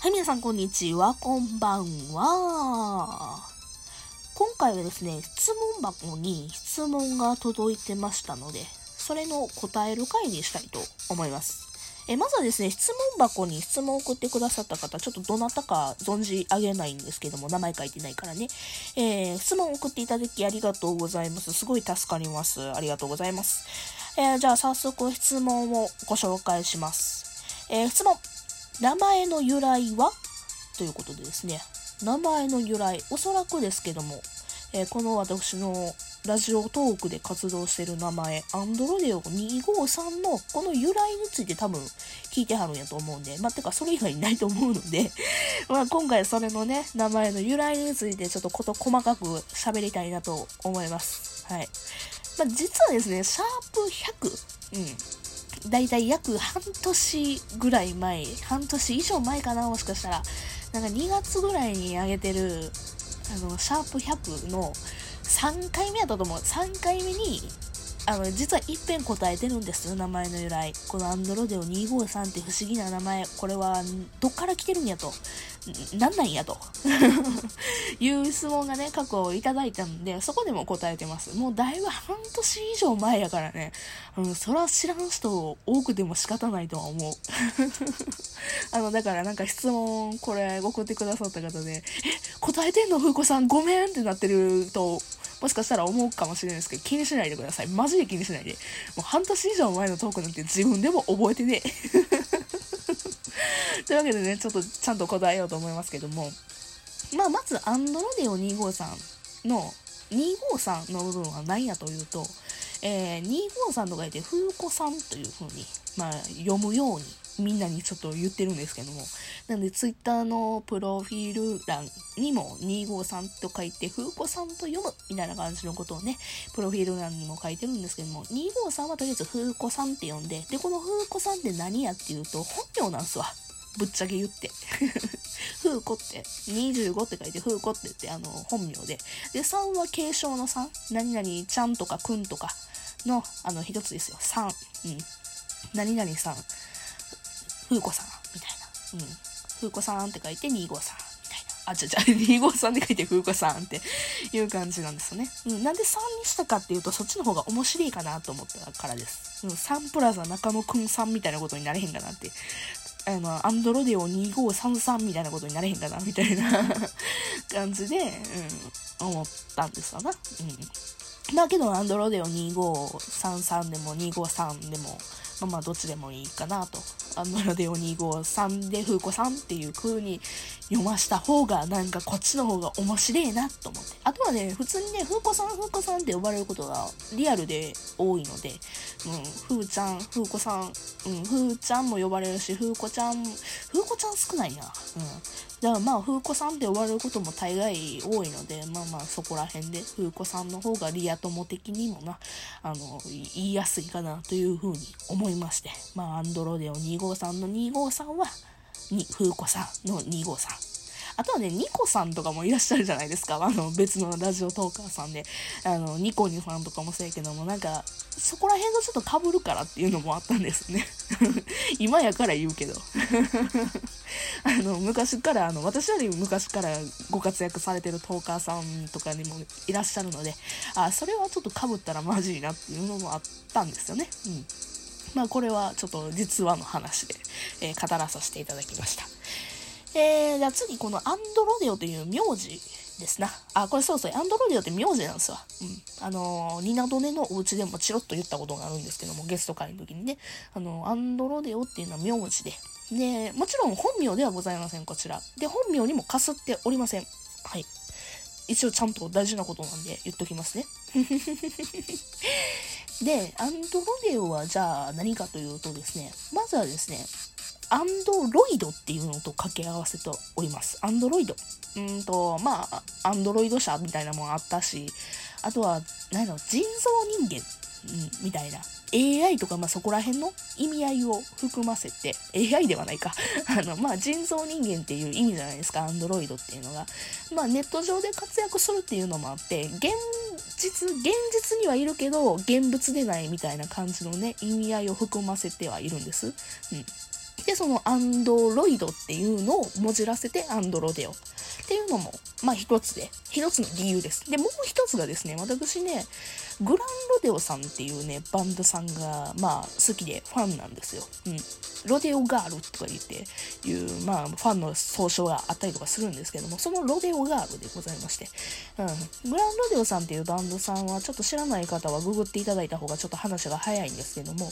はい、皆さん、こんにちは。こんばんは。今回はですね、質問箱に質問が届いてましたので、それの答える回にしたいと思います。えまずはですね、質問箱に質問を送ってくださった方、ちょっとどなたか存じ上げないんですけども、名前書いてないからね。えー、質問を送っていただきありがとうございます。すごい助かります。ありがとうございます。えー、じゃあ早速質問をご紹介します。えー、質問。名前の由来は？ということでですね、名前の由来、おそらくですけども、えー、この私のラジオトークで活動してる名前、アンドロデオ253のこの由来について多分聞いてはるんやと思うんで、まあ、てかそれ以外にないと思うので まあ今回それのね、名前の由来についてちょっとこと細かく喋りたいなと思います。はい。まあ、実はですね、シャープ100、うん。だいたい約半年ぐらい前、半年以上前かな、もしかしたら。なんか2月ぐらいに上げてる、あの、シャープ100の3回目やったと思う。3回目に、あの、実は一遍答えてるんですよ、名前の由来。このアンドロデオ253って不思議な名前、これはどっから来てるんやと。なんなんやと いう質問がね、過去いただいたんで、そこでも答えてます。もうだいぶ半年以上前やからね、うん、そら知らん人多くても仕方ないとは思う。あの、だからなんか質問、これ送ってくださった方で、え、答えてんの？風子さんごめんってなってると、もしかしたら思うかもしれないですけど、気にしないでください。マジで気にしないで。もう半年以上前のトークなんて自分でも覚えてね というわけでね、ちょっとちゃんと答えようと思いますけども、まあ、まず、アンドロデオ253の、253の部分は何やというと、えー、253と書いて、風子さんという風に、まあ、読むように、みんなにちょっと言ってるんですけども。なんで、ツイッターのプロフィール欄にも253と書いて、風子さんと読むみたいな感じのことをね、プロフィール欄にも書いてるんですけども、253はとりあえず風子さんって呼んで、で、この風子さんって何やっていうと、本名なんすわ。ぶっちゃけ言って。風子って、25って書いて風子って言って、あの、本名で。で、3は継承の3。何々ちゃんとかくんとかの、あの、一つですよ。3。うん。何々さん。風子さん。みたいな。うん。風子さんって書いて253。みたいな。あ、ちゃちゃ、253って書いて風子さんっていう感じなんですよね。うん。なんで3にしたかっていうと、そっちの方が面白いかなと思ったからです。うん。3プラザ中野くんさんみたいなことになれへんかなってあの、アンドロデオ2533みたいなことになれへんかな、みたいな 感じで、うん、思ったんですわな。うん。だけど、アンドロデオ2533でも253でも、まあまあどっちでもいいかなと。アンドロデオ253で風子さんっていう風に読ました方がなんかこっちの方が面白いなと思って。あとはね、普通にね、風子さん風子さんって呼ばれることがリアルで多いので、うん、風ちゃん、風子さん、うん、風ちゃんも呼ばれるし、風子ちゃん、風子ちゃん少ないな。うん。だからまあ、風子さんって呼ばれることも大概多いので、まあまあそこら辺で風子さんの方がリア友的にもな、あの、言いやすいかなという風に思いますまして、まあ、アンドロデオ253の253は、に、風子さんの253。あとはね、ニコさんとかもいらっしゃるじゃないですか。あの、別のラジオトーカーさんで。あの、ニコニさんとかもそうやけども、なんか、そこら辺がちょっと被るからっていうのもあったんですね。今やから言うけど。あの、昔から、あの、私より昔からご活躍されてるトーカーさんとかにもいらっしゃるので、あ、それはちょっと被ったらマジいなっていうのもあったんですよね。うん。まあ、これはちょっと実話の話で、えー、語らさせていただきました。えー、じゃあ次、このアンドロデオという名字ですな。あ、これそうそう、アンドロデオって名字なんですわ。うん。あのー、ニナドネのお家でもチロッと言ったことがあるんですけども、ゲスト会の時にね、あのー、アンドロデオっていうのは名字で。で、もちろん本名ではございません、こちら。で、本名にもかすっておりません。はい。一応ちゃんと大事なことなんで言っときますね。で、アンドロデオはじゃあ何かというとですね、まずはですね、アンドロイドっていうのと掛け合わせております。アンドロイド。うんと、まあ、アンドロイド社みたいなもんあったし、あとは、何だろう、人造人間、うん、みたいな。AI とか、まあ、そこら辺の意味合いを含ませて、AI ではないか。あの、まあ、人造人間っていう意味じゃないですか、アンドロイドっていうのが。まあ、ネット上で活躍するっていうのもあって、現実、現実にはいるけど、現物でないみたいな感じのね、意味合いを含ませてはいるんです。うん。で、そのアンドロイドっていうのをもじらせてアンドロデオっていうのも、まあ一つで、一つの理由です。で、もう一つがですね、私ね、グランロデオさんっていうね、バンドさんが、まあ好きでファンなんですよ。うん。ロデオガールとか言っていう、まあ、ファンの総称があったりとかするんですけども、そのロデオガールでございまして、うん。グランロデオさんっていうバンドさんは、ちょっと知らない方はググっていただいた方がちょっと話が早いんですけども、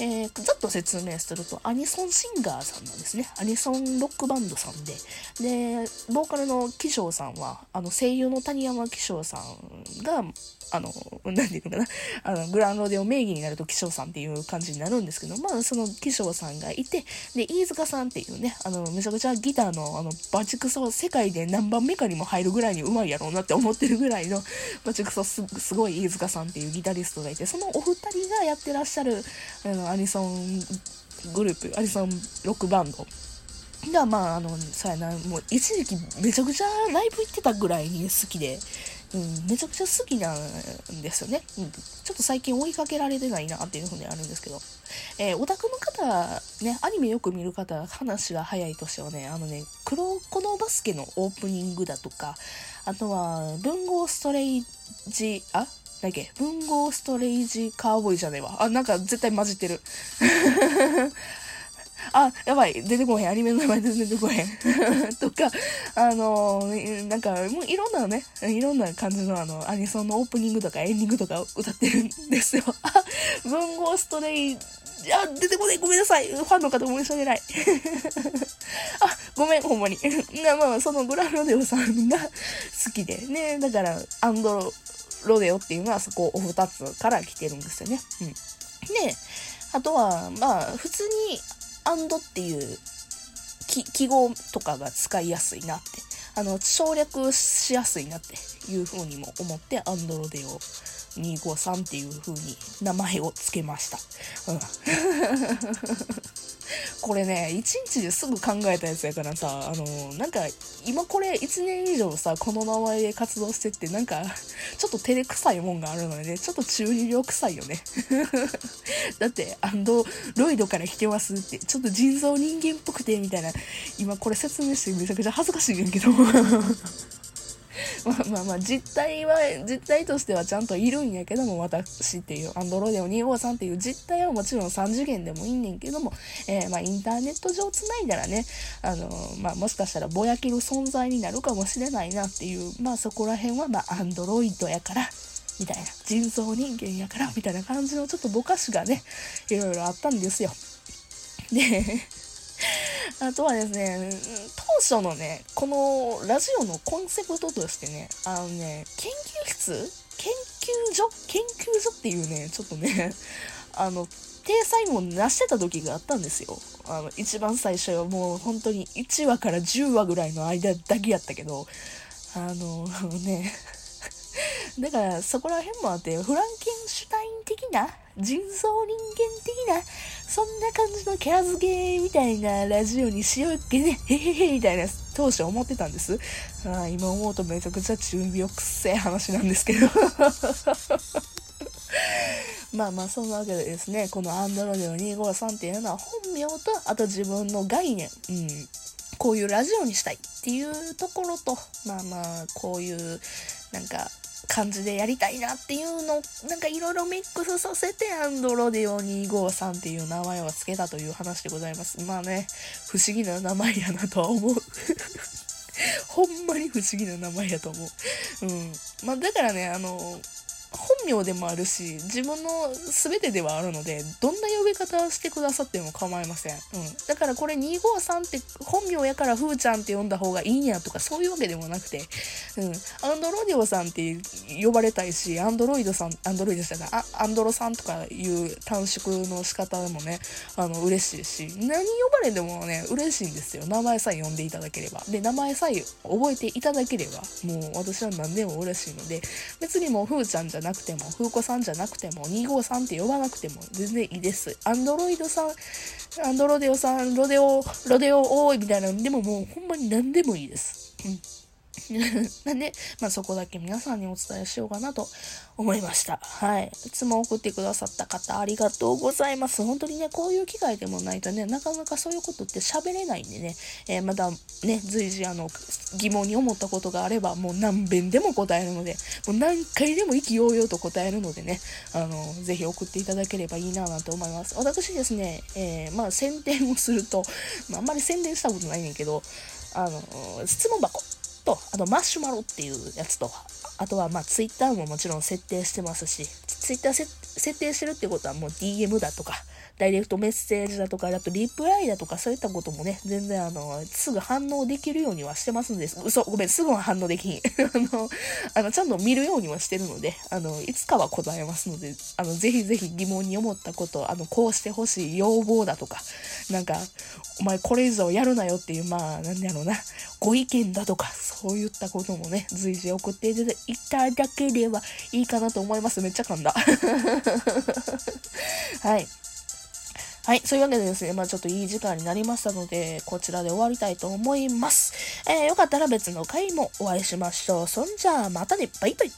えー、ざっと説明すると、アニソンシンガーさんなんですね。アニソンロックバンドさんで、で、ボーカルのキショウさんは、あの、声優の谷山キショウさんが、あの、なんていうのかな、あの、グランロデオ名義になると、気象さんっていう感じになるんですけど、まあ、その気象さんがいて、で、飯塚さんっていうね、あの、めちゃくちゃギターの、あの、バチクソ、世界で何番目かにも入るぐらいにうまいやろうなって思ってるぐらいの、バチクソす、すごい飯塚さんっていうギタリストがいて、そのお二人がやってらっしゃる、あの、アニソングループ、アニソンロックバンド、が、まあ、あの、さやな、もう一時期めちゃくちゃライブ行ってたぐらいに好きで、うん、めちゃくちゃ好きなんですよね、うん。ちょっと最近追いかけられてないなっていうふうにあるんですけど。えー、オタクの方、ね、アニメよく見る方、話が早いとしてはね、あのね、黒子のバスケのオープニングだとか、あとは、文豪ストレイジ、あだっけ文豪ストレイジカーボーイじゃねえわ。あ、なんか絶対混じってる。あ、やばい、出てこへん、アニメの名前出てこへん。とか、あのなんか、もういろんなね、いろんな感じのあの、アニソンのオープニングとかエンディングとか歌ってるんですよ。あ、文豪ストレイ、あ、出てこない、ごめんなさい。ファンの方申し訳ない。あ、ごめん、ほんまに。まあ、そのグラロデオさんが好きで、ね、だから、アンドロデオっていうのはそこお二つから来てるんですよね。うん。で、あとは、まあ、普通にっていう記号とかが使いやすいなって、あの、省略しやすいなっていう風にも思って、アンドロデオ253っていう風に名前を付けました。うん。これね、一日ですぐ考えたやつやからさ、あのなんか、今これ1年以上さ、この名前で活動してって、なんか、ちょっと照れくさいもんがあるのでね、ちょっと中二病臭いよね。だって、アンドロイドから来てますって、ちょっと人造人間っぽくて、みたいな、今これ説明してめちゃくちゃ恥ずかしいんやけど。ま あまあまあ、実態は、実態としてはちゃんといるんやけども、私っていう、アンドロデオ253っていう実態はもちろん3次元でもいいねんけども、えー、まあインターネット上繋いだらね、あのー、まあもしかしたらぼやける存在になるかもしれないなっていう、まあそこら辺はまあアンドロイドやから、みたいな、人造人間やから、みたいな感じのちょっとぼかしがね、いろいろあったんですよ。で、あとはですね、当初のね、このラジオのコンセプトとしてね、あのね、研究室？研究所？研究所っていうね、ちょっとね、あの、体裁も成してた時があったんですよ。あの、一番最初はもう本当に1話から10話ぐらいの間だけやったけど、あの、ね、だからそこら辺もあって、フランケンシュタイン的な、人造人間的な、そんな感じのキャラ付けみたいなラジオにしようっけね、へへへみたいな当初思ってたんです。あ今思うとめちゃくちゃ中二病くせえ話なんですけど。まあまあそんなわけでですね、このアンドロデオ253っていうのは本名と、あと自分の概念、うん、こういうラジオにしたいっていうところと、まあまあ、こういう、なんか、感じでやりたいなっていうのなんかいろいろミックスさせてアンドロデオ253っていう名前を付けたという話でございます。まあね、不思議な名前やなとは思う。ほんまに不思議な名前やと思う。うん。まあだからね、あの、本名でもあるし、自分の全てではあるので、どんな呼び方をしてくださっても構いません。うん。だからこれ253って本名やからふーちゃんって呼んだ方がいいんやとかそういうわけでもなくて、うん。アンドロディオさんって呼ばれたいし、アンドロイドさん、アンドロイドじゃない、アンドロさんとかいう短縮の仕方でもね、あの、嬉しいし、何呼ばれてもね、嬉しいんですよ。名前さえ呼んでいただければ。で、名前さえ覚えていただければ、もう私は何でも嬉しいので、別にもうふーちゃんじゃゃなくても、風子さんじゃなくても、253って呼ばなくても全然いいです。アンドロイドさん、アンドロデオさん、ロデオ、ロデオ多いみたいなのでももうほんまに何でもいいです。うん。なんで、まあ、そこだけ皆さんにお伝えしようかなと思いました。はい。いつも送ってくださった方、ありがとうございます。本当にね、こういう機会でもないとね、なかなかそういうことって喋れないんでね、えー、まだね、随時あの、疑問に思ったことがあれば、もう何遍でも答えるので、もう何回でも意気揚々と答えるのでね、あの、ぜひ送っていただければいいななんて思います。私ですね、えー、まあ、宣伝をすると、まあ、あんまり宣伝したことないねんけど、あの、質問箱と、あとマシュマロっていうやつと、あとはまあツイッターももちろん設定してますし、ツイッター設定してるってことはもう DM だとか、ダイレクトメッセージだとか、あとリプライだとか、そういったこともね、全然あの、すぐ反応できるようにはしてますんです。嘘、ごめん、すぐは反応できん。あの、あの、ちゃんと見るようにはしてるので、あの、いつかは答えますので、あの、ぜひぜひ疑問に思ったこと、あの、こうしてほしい要望だとか、なんか、お前これ以上やるなよっていう、まあ、なんだろうな、ご意見だとか、そういったこともね、随時送っていただければいいかなと思います。めっちゃ噛んだ。はい。はい。そういうわけでですね、まあちょっといい時間になりましたので、こちらで終わりたいと思います。えー、よかったら別の回もお会いしましょう。そんじゃあ、またね。バイバイ。